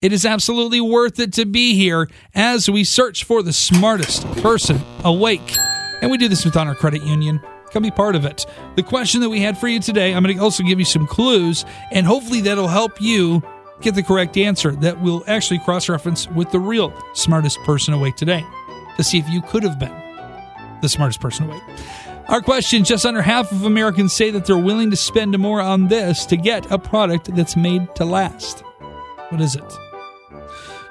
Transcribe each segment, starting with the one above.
It is absolutely worth it to be here as we search for the smartest person awake. And we do this with Honor Credit Union. Come be part of it. The question that we had for you today, I'm going to also give you some clues, and hopefully that'll help you get the correct answer that will actually cross reference with the real smartest person awake today to see if you could have been the smartest person awake. Our question just under half of Americans say that they're willing to spend more on this to get a product that's made to last. What is it?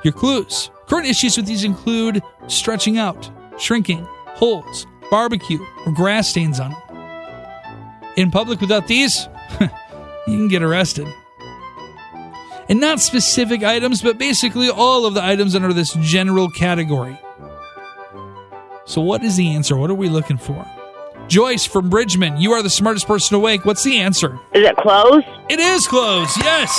Your clues. Current issues with these include stretching out, shrinking, holes, barbecue, or grass stains on them. In public without these, you can get arrested. And not specific items, but basically all of the items under this general category. So, what is the answer? What are we looking for? Joyce from Bridgman, you are the smartest person awake. What's the answer? Is it clothes? It is clothes, yes.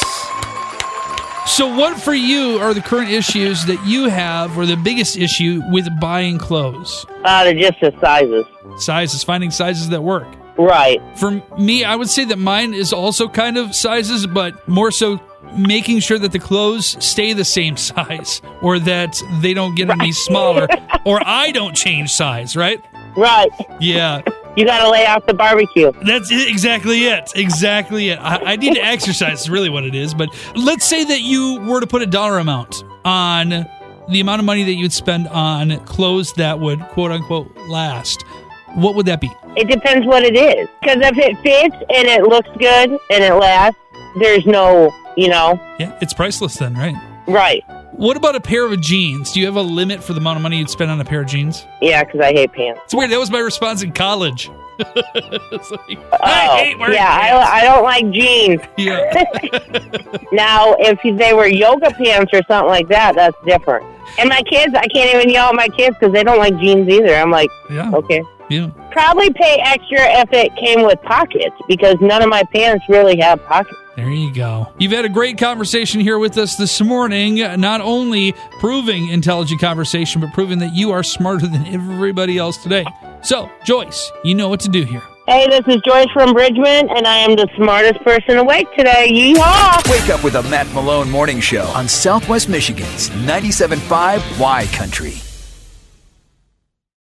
So, what for you are the current issues that you have, or the biggest issue with buying clothes? Uh, they're just the sizes. Sizes, finding sizes that work. Right. For me, I would say that mine is also kind of sizes, but more so making sure that the clothes stay the same size or that they don't get any smaller or I don't change size, right? Right. Yeah. You got to lay off the barbecue. That's it, exactly it. Exactly it. I, I need to exercise, is really what it is. But let's say that you were to put a dollar amount on the amount of money that you'd spend on clothes that would quote unquote last. What would that be? It depends what it is. Because if it fits and it looks good and it lasts, there's no, you know. Yeah, it's priceless then, right? Right. What about a pair of jeans? Do you have a limit for the amount of money you'd spend on a pair of jeans? Yeah, because I hate pants. It's weird. That was my response in college. Like, Oh, I hate wearing yeah, pants. I, I don't like jeans. Yeah. Now, if they were yoga pants or something like that, that's different. And my kids, I can't even yell at my kids because they don't like jeans either. I'm like, Yeah. okay. Yeah. Probably pay extra if it came with pockets because none of my pants really have pockets. There you go. You've had a great conversation here with us this morning, not only proving intelligent conversation, but proving that you are smarter than everybody else today. So, Joyce, you know what to do here. Hey, this is Joyce from Bridgman, and I am the smartest person awake today. Yeehaw! Wake up with a Matt Malone morning show on Southwest Michigan's 97.5 Y Country.